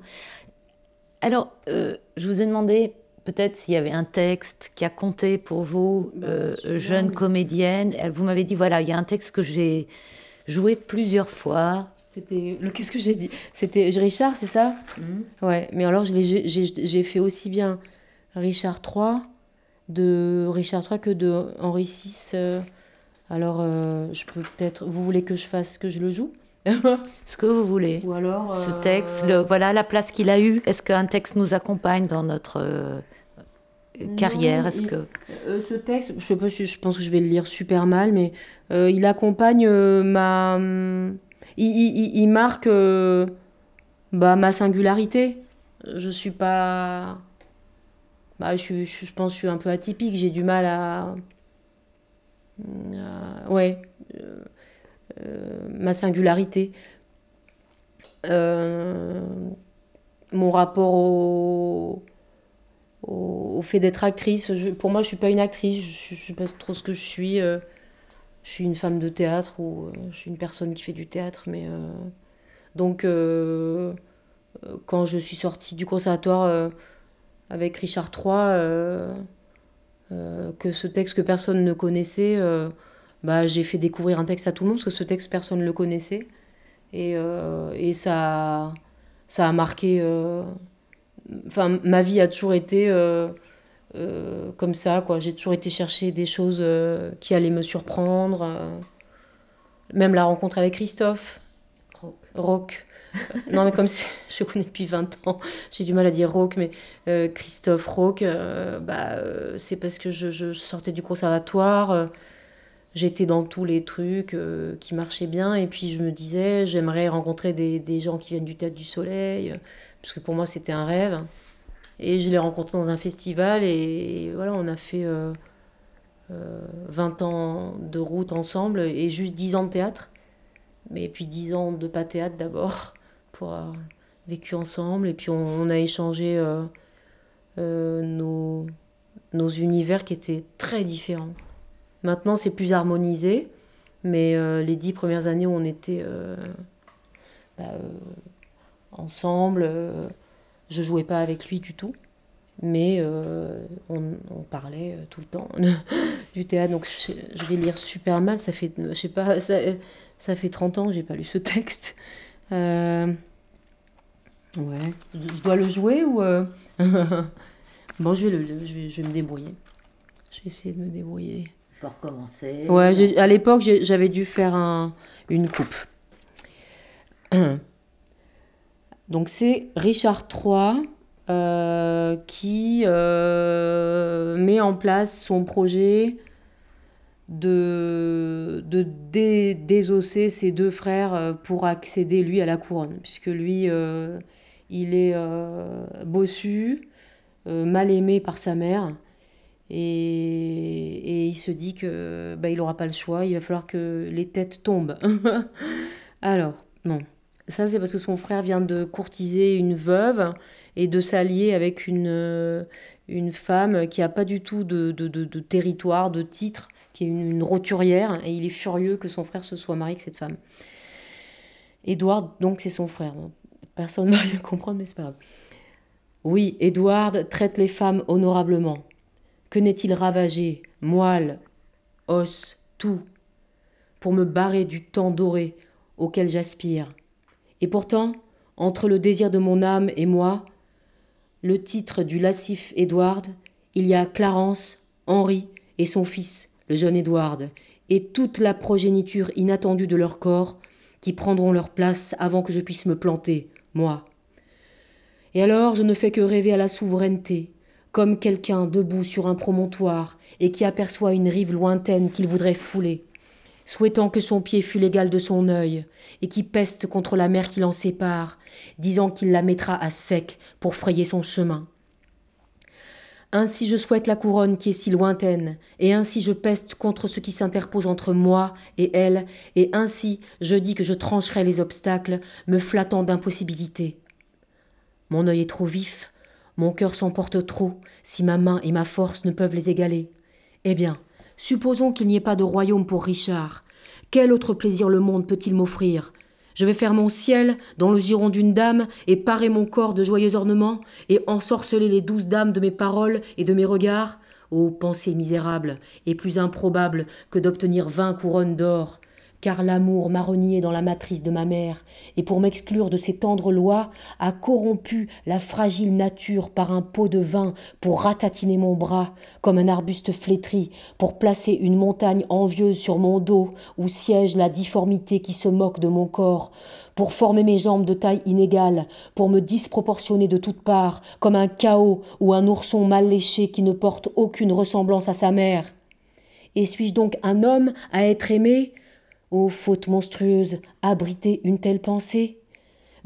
Alors, euh, je vous ai demandé peut-être s'il y avait un texte qui a compté pour vous, bah, euh, jeune comédienne. Vous m'avez dit, voilà, il y a un texte que j'ai joué plusieurs fois. C'était le qu'est-ce que j'ai dit? C'était Richard, c'est ça? Mmh. Ouais, mais alors j'ai fait aussi bien Richard III de Richard III que de Henri VI. Euh, alors je peux peut-être. Vous voulez que je fasse que je le joue? [laughs] Ce que vous voulez. Ou alors. Ce texte, le, voilà la place qu'il a eue. Est-ce qu'un texte nous accompagne dans notre euh, carrière? Est-ce que euh, ce texte, je, sais pas, je pense que je vais le lire super mal, mais euh, il accompagne ma, il, marque bah, ma singularité. Je suis pas, bah, je, je, pense que je suis un peu atypique. J'ai du mal à, ouais euh, ma singularité. Euh, mon rapport au, au, fait d'être actrice. pour moi, je suis pas une actrice, je, ne sais pas trop ce que je suis. Euh, je suis une femme de théâtre ou je suis une personne qui fait du théâtre. Mais donc, quand je suis sortie du conservatoire avec Richard III, que ce texte que personne ne connaissait bah, j'ai fait découvrir un texte à tout le monde, parce que ce texte, personne ne le connaissait. Et, euh, et ça, ça a marqué... Euh, enfin, ma vie a toujours été euh, comme ça, quoi. J'ai toujours été chercher des choses qui allaient me surprendre. Même la rencontre avec Christophe. Rock. Rock. non, mais comme [laughs] je connais depuis 20 ans, j'ai du mal à dire Rock, mais Christophe Rock, bah, c'est parce que je, je, sortais du conservatoire j'étais dans tous les trucs euh, qui marchaient bien. Et puis je me disais, j'aimerais rencontrer des, des, gens qui viennent du Théâtre du Soleil, euh, parce que pour moi c'était un rêve. Et je l'ai rencontré dans un festival et, voilà, on a fait 20 euh, ans de route ensemble et juste 10 ans de théâtre. Mais puis 10 ans de pas théâtre d'abord, [laughs] pour avoir vécu ensemble. Et puis on, a échangé nos, nos univers qui étaient très différents. Maintenant, c'est plus harmonisé, mais euh, les dix premières années où on était euh, bah, euh, ensemble, je jouais pas avec lui du tout, mais on, parlait tout le temps [laughs] du théâtre. Donc je, vais lire super mal, ça fait, je sais pas, ça, ça fait 30 ans que j'ai pas lu ce texte. Ouais. Je, dois le jouer ou. [laughs] bon, je vais, le, je, vais, je vais me débrouiller. Je vais essayer de me débrouiller pour commencer. Ouais, à l'époque, j'avais dû faire un, une coupe. [clears throat] Donc c'est Richard III euh, qui euh, met en place son projet de, désosser ses deux frères euh, pour accéder lui à la couronne, puisque lui, il est bossu, mal aimé par sa mère, et, et, il se dit que bah, il n'aura pas le choix, il va falloir que les têtes tombent. [laughs] Alors, non. Ça, c'est parce que son frère vient de courtiser une veuve et de s'allier avec une, euh, une femme qui n'a pas du tout de, de, de, territoire, de titre, qui est une, roturière, et il est furieux que son frère se soit marié avec cette femme. Édouard, donc, c'est son frère. Personne ne va rien comprendre, mais c'est pas grave. Oui, Édouard traite les femmes honorablement. Que n'est-il ravagé, moelle, os, tout, pour me barrer du temps doré auquel j'aspire? Et pourtant, entre le désir de mon âme et moi, le titre du lascif Édouard, il y a Clarence, Henri et son fils, le jeune Édouard, et toute la progéniture inattendue de leur corps, qui prendront leur place avant que je puisse me planter, moi. Et alors je ne fais que rêver à la souveraineté, comme quelqu'un debout sur un promontoire et qui aperçoit une rive lointaine qu'il voudrait fouler, souhaitant que son pied fût l'égal de son œil, et qui peste contre la mer qui l'en sépare, disant qu'il la mettra à sec pour frayer son chemin. Ainsi je souhaite la couronne qui est si lointaine, et ainsi je peste contre ce qui s'interpose entre moi et elle, et ainsi je dis que je trancherai les obstacles, me flattant d'impossibilité. Mon œil est trop vif, mon cœur s'emporte trop, si ma main et ma force ne peuvent les égaler. Eh bien, supposons qu'il n'y ait pas de royaume pour Richard. Quel autre plaisir le monde peut-il m'offrir? Je vais faire mon ciel dans le giron d'une dame et parer mon corps de joyeux ornements et ensorceler les douze dames de mes paroles et de mes regards? Ô pensée misérable et plus improbable que d'obtenir vingt couronnes d'or car l'amour m'a renié dans la matrice de ma mère, et pour m'exclure de ses tendres lois, a corrompu la fragile nature par un pot de vin pour ratatiner mon bras, comme un arbuste flétri, pour placer une montagne envieuse sur mon dos, où siège la difformité qui se moque de mon corps, pour former mes jambes de taille inégale, pour me disproportionner de toutes parts, comme un chaos ou un ourson mal léché qui ne porte aucune ressemblance à sa mère. Et suis-je donc un homme à être aimé? Ô faute monstrueuse, abriter une telle pensée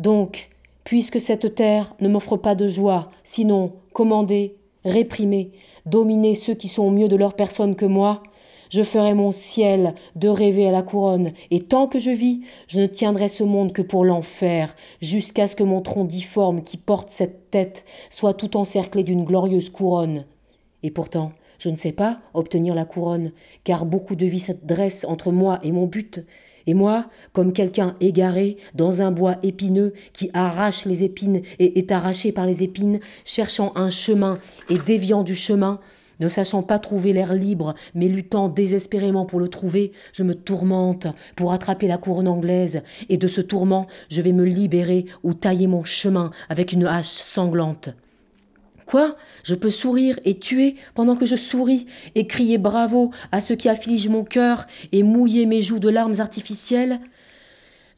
Donc, puisque cette terre ne m'offre pas de joie, sinon commander, réprimer, dominer ceux qui sont mieux de leur personne que moi, je ferai mon ciel de rêver à la couronne, et tant que je vis, je ne tiendrai ce monde que pour l'enfer, jusqu'à ce que mon tronc difforme qui porte cette tête soit tout encerclé d'une glorieuse couronne. Et pourtant, je ne sais pas obtenir la couronne, car beaucoup de vie se dresse entre moi et mon but. Et moi, comme quelqu'un égaré dans un bois épineux qui arrache les épines et est arraché par les épines, cherchant un chemin et déviant du chemin, ne sachant pas trouver l'air libre, mais luttant désespérément pour le trouver, je me tourmente pour attraper la couronne anglaise, et de ce tourment, je vais me libérer ou tailler mon chemin avec une hache sanglante. Quoi? Je peux sourire et tuer pendant que je souris, et crier bravo à ce qui afflige mon cœur, et mouiller mes joues de larmes artificielles?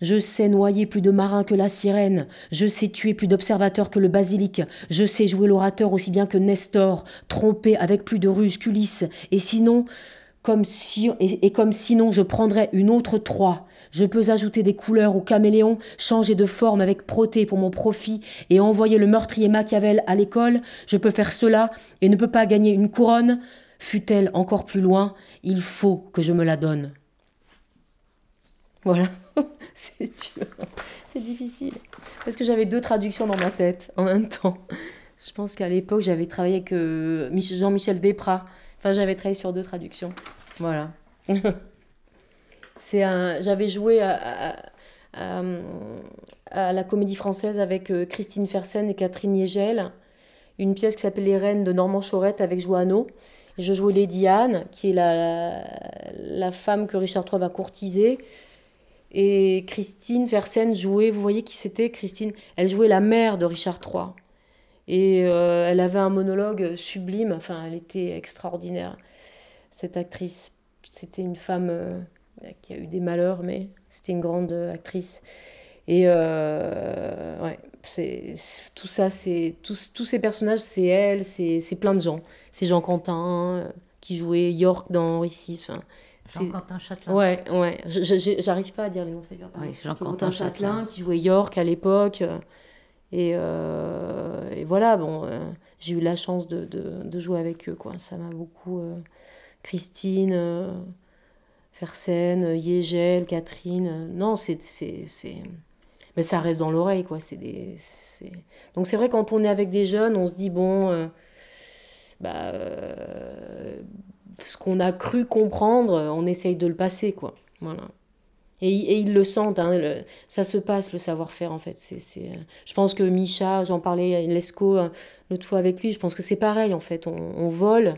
Je sais noyer plus de marins que la sirène, je sais tuer plus d'observateurs que le basilic, je sais jouer l'orateur aussi bien que Nestor, tromper avec plus de ruse qu'Ulysse, et sinon, comme si, et, comme sinon je prendrais une autre Troie. Je peux ajouter des couleurs au caméléon, changer de forme avec Proté pour mon profit et envoyer le meurtrier Machiavel à l'école. Je peux faire cela et ne peux pas gagner une couronne. Fût-elle encore plus loin, il faut que je me la donne. Voilà, [laughs] c'est dur, c'est difficile. Parce que j'avais deux traductions dans ma tête en même temps. Je pense qu'à l'époque, j'avais travaillé avec euh, Jean-Michel Desprats. Enfin, j'avais travaillé sur deux traductions. Voilà. c'est un... J'avais joué à, la Comédie Française avec euh, Christine Fersen et Catherine Yegel, une pièce qui s'appelle Les Reines de Normand Chorette avec Joanneau. je jouais Lady Anne, qui est la, la femme que Richard III va courtiser. Et Christine Fersen jouait, vous voyez qui c'était Christine? Elle jouait la mère de Richard III. Et euh, elle avait un monologue sublime, enfin, elle était extraordinaire, cette actrice. C'était une femme euh, qui a eu des malheurs, mais c'était une grande actrice. Et euh, ouais, c'est, tout ça, c'est, tous, tous ces personnages, c'est elle, c'est, c'est plein de gens. C'est Jean Quentin, qui jouait York dans Henri VI. Enfin, Jean-Quentin Châtelain. Ouais, ouais. j'arrive pas à dire les noms de Oui, Jean-Quentin Châtelain, qui jouait York à l'époque. Et, euh, et, voilà, bon, euh, j'ai eu la chance de, jouer avec eux, quoi. Ça m'a beaucoup. Euh, Christine, Fersen, Yégel, Catherine. non, c'est. Mais ça reste dans l'oreille, quoi. C'est des, Donc c'est vrai, quand on est avec des jeunes, on se dit, bon. bah, ce qu'on a cru comprendre, on essaye de le passer, quoi. Voilà. Et, ils le sentent, hein, ça se passe le savoir-faire en fait. C'est, c'est, je pense que Micha, j'en parlais à Lesco euh, l'autre fois avec lui, je pense que c'est pareil en fait. On, vole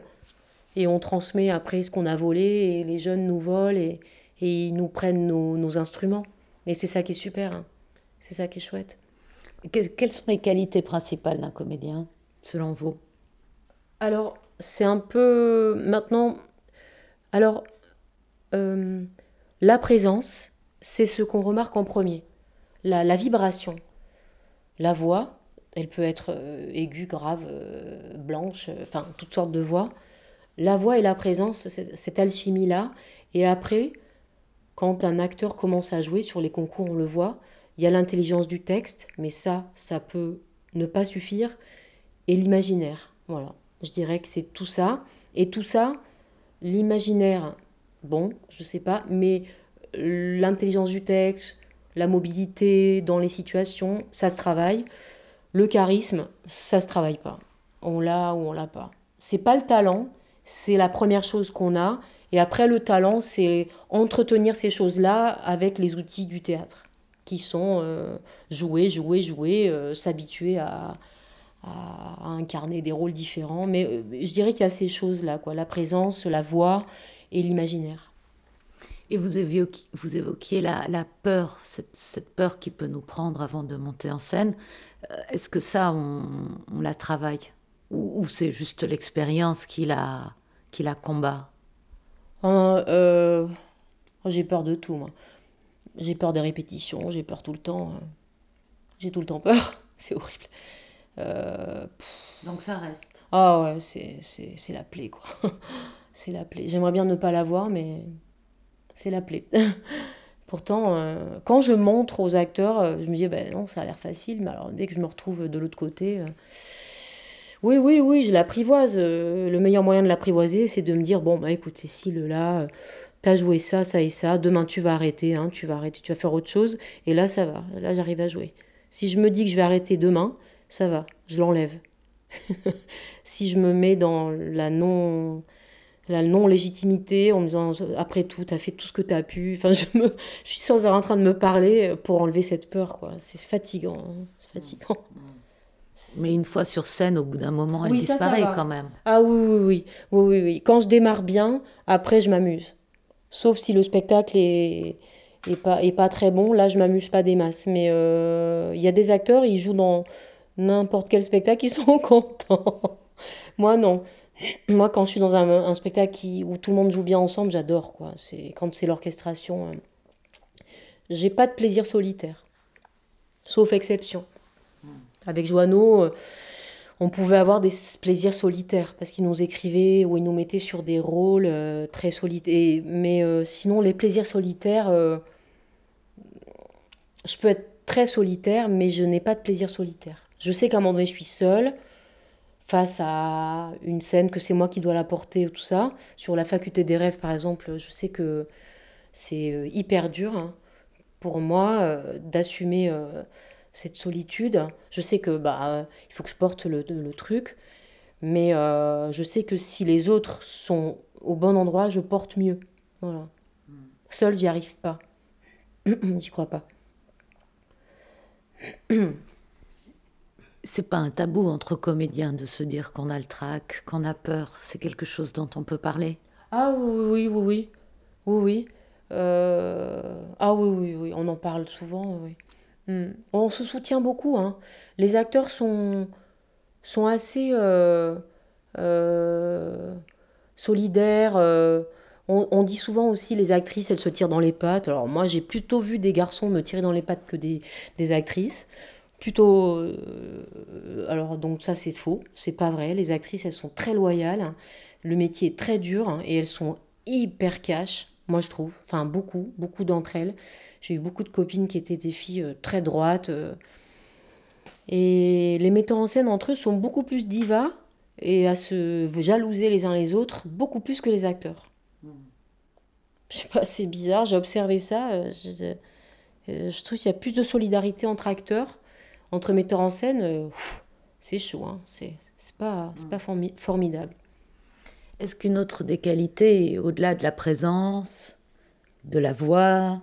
et on transmet après ce qu'on a volé et les jeunes nous volent et, et ils nous prennent nos, nos, instruments. Et c'est ça qui est super, hein. c'est ça qui est chouette. quelles sont les qualités principales d'un comédien selon vous? Alors, c'est un peu maintenant. Alors, euh, la présence, c'est ce qu'on remarque en premier. La, vibration. La voix, elle peut être euh, aiguë, grave, euh, blanche, enfin, toutes sortes de voix. La voix et la présence, cette alchimie-là. Et après, quand un acteur commence à jouer sur les concours, on le voit, il y a l'intelligence du texte, mais ça, ça peut ne pas suffire, et l'imaginaire. Voilà, je dirais que c'est tout ça. Et tout ça, l'imaginaire, bon, je sais pas, mais l'intelligence du texte, la mobilité dans les situations, ça se travaille. Le charisme, ça se travaille pas. On l'a ou on l'a pas. C'est pas le talent, c'est la première chose qu'on a. Et après, le talent, c'est entretenir ces choses-là avec les outils du théâtre, qui sont euh, jouer, jouer, jouer, euh, s'habituer à, à, incarner des rôles différents. Mais euh, je dirais qu'il y a ces choses-là, quoi, la présence, la voix et l'imaginaire. Et vous évoquiez, vous évoquiez la, la peur, cette, cette, peur qui peut nous prendre avant de monter en scène. Euh, est-ce que ça, on, on la travaille? Ou, c'est juste l'expérience qui la, qui la combat? Euh, J'ai peur de tout, moi. J'ai peur des répétitions, j'ai peur tout le temps. J'ai tout le temps peur, [laughs] c'est horrible. Euh, Donc ça reste. Ah ouais, c'est la plaie, quoi. [laughs] c'est la plaie. J'aimerais bien ne pas l'avoir, mais c'est la plaie. [laughs] Pourtant, euh, quand je montre aux acteurs, euh, je me dis, ben non, ça a l'air facile, mais alors dès que je me retrouve de l'autre côté, oui, oui, oui, je l'apprivoise. le meilleur moyen de l'apprivoiser, c'est de me dire, bon, bah écoute, Cécile, là, t'as joué ça, ça et ça, demain tu vas arrêter, hein, tu vas arrêter, tu vas faire autre chose, et là, ça va, là, j'arrive à jouer. Si je me dis que je vais arrêter demain, ça va, je l'enlève. [laughs] si je me mets dans la non la non-légitimité en me disant après tout, tu as fait tout ce que tu as pu. Enfin, je, me, je suis sans arrêt en train de me parler pour enlever cette peur. quoi. C'est fatigant. Hein. fatigant. Mais une fois sur scène, au bout d'un moment, elle disparaît quand même. Ah oui oui, oui, oui, oui, oui. Quand je démarre bien, après, je m'amuse. Sauf si le spectacle est, est, pas, est pas très bon, là, je m'amuse pas des masses. Mais euh, il y a des acteurs, ils jouent dans n'importe quel spectacle, ils sont [laughs] contents. Moi, non. Moi, quand je suis dans un, spectacle où tout le monde joue bien ensemble, j'adore. quoi. C'est Quand c'est l'orchestration, euh, j'ai pas de plaisir solitaire. Sauf exception. Avec Joanneau, euh, on pouvait avoir des plaisirs solitaires parce qu'il nous écrivait ou il nous mettait sur des rôles euh, très solitaires. Mais sinon, les plaisirs solitaires, je peux être très solitaire, mais je n'ai pas de plaisir solitaire. Je sais qu'à un moment donné, je suis seule face à une scène que c'est moi qui dois la porter ou tout ça. Sur la faculté des rêves, par exemple, je sais que c'est euh, hyper dur hein, pour moi euh, d'assumer euh, cette solitude. Je sais que bah il faut que je porte le, truc, mais je sais que si les autres sont au bon endroit, je porte mieux. Voilà. Hmm. Seule, j'y arrive pas. [clears throat] j'y crois pas. [clears throat] c'est pas un tabou entre comédiens de se dire qu'on a le trac, qu'on a peur. C'est quelque chose dont on peut parler. Ah oui, oui, oui, oui. Oui. Euh, ah oui, oui, oui. On en parle souvent. Hmm. On se soutient beaucoup. Hein. Les acteurs sont, sont assez euh, euh, solidaires. On, dit souvent aussi les actrices, elles se tirent dans les pattes. Alors moi, j'ai plutôt vu des garçons me tirer dans les pattes que des, des actrices plutôt. Euh, alors, donc, ça, c'est faux. C'est pas vrai. Les actrices, elles sont très loyales. Le métier est très dur hein, et elles sont hyper cash, moi, je trouve. Enfin, beaucoup, beaucoup d'entre elles. J'ai eu beaucoup de copines qui étaient des filles euh, très droites. Euh. et les metteurs en scène entre eux sont beaucoup plus divas et à se jalouser les uns les autres, beaucoup plus que les acteurs. Je sais pas, c'est bizarre, j'ai observé ça. Je, je trouve qu'il y a plus de solidarité entre acteurs entre metteurs en scène, euh, c'est chaud, hein. c'est pas, pas formidable. Est-ce qu'une autre des qualités, au-delà de la présence, de la voix,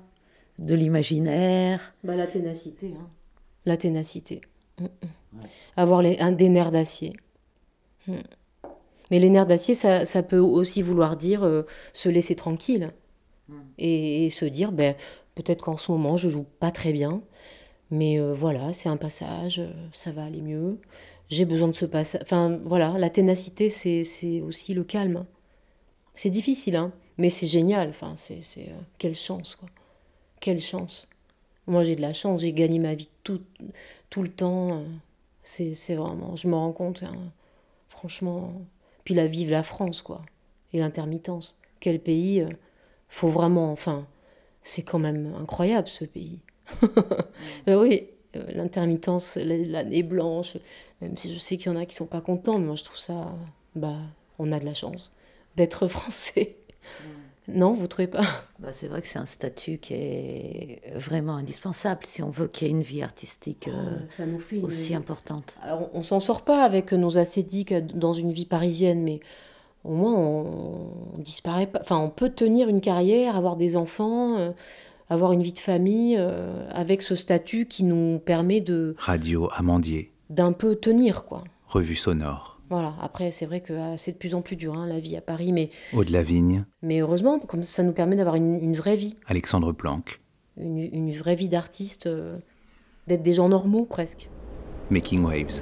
de l'imaginaire? Bah, La ténacité. Hein. La ténacité. Mm, mm. Avoir les, un, des nerfs d'acier. Mm. Mais les nerfs d'acier, ça, ça, peut aussi vouloir dire euh, se laisser tranquille et, et, se dire ben, peut-être qu'en ce moment je joue pas très bien, mais euh, voilà, c'est un passage, euh, ça va aller mieux. j'ai besoin de ce passage. Enfin, voilà, la ténacité, c'est aussi le calme. C'est difficile, hein, mais c'est génial. Enfin, c'est euh, quelle chance, quoi. Quelle chance. Moi, j'ai de la chance, j'ai gagné ma vie tout, tout le temps. C'est vraiment, je me rends compte, hein, franchement. Puis la vive la France, quoi. Et l'intermittence. Quel pays. Euh, faut vraiment, enfin, c'est quand même incroyable ce pays. Oui, euh, l'intermittence, l'année blanche, même si je sais qu'il y en a qui sont pas contents, mais moi je trouve ça, bah, on a de la chance d'être [laughs] français. Non, vous trouvez pas? Bah, C'est vrai que c'est un statut qui est vraiment indispensable si on veut qu'il y ait une vie artistique ah, euh, aussi importante. Alors, on, s'en sort pas avec nos ascétiques dans une vie parisienne, mais au moins on, disparaît pas. Enfin, on peut tenir une carrière, avoir des enfants, euh, avoir une vie de famille euh, avec ce statut qui nous permet de. Radio Amandier. D'un peu tenir, quoi. Revue sonore. Voilà, après, c'est vrai que ah, c'est de plus en plus dur, hein, la vie à Paris, mais... Au de la vigne. Mais heureusement, comme ça nous permet d'avoir une, vraie vie. Alexandre Planck. Une, vraie vie d'artiste, euh, d'être des gens normaux, presque. Making Waves.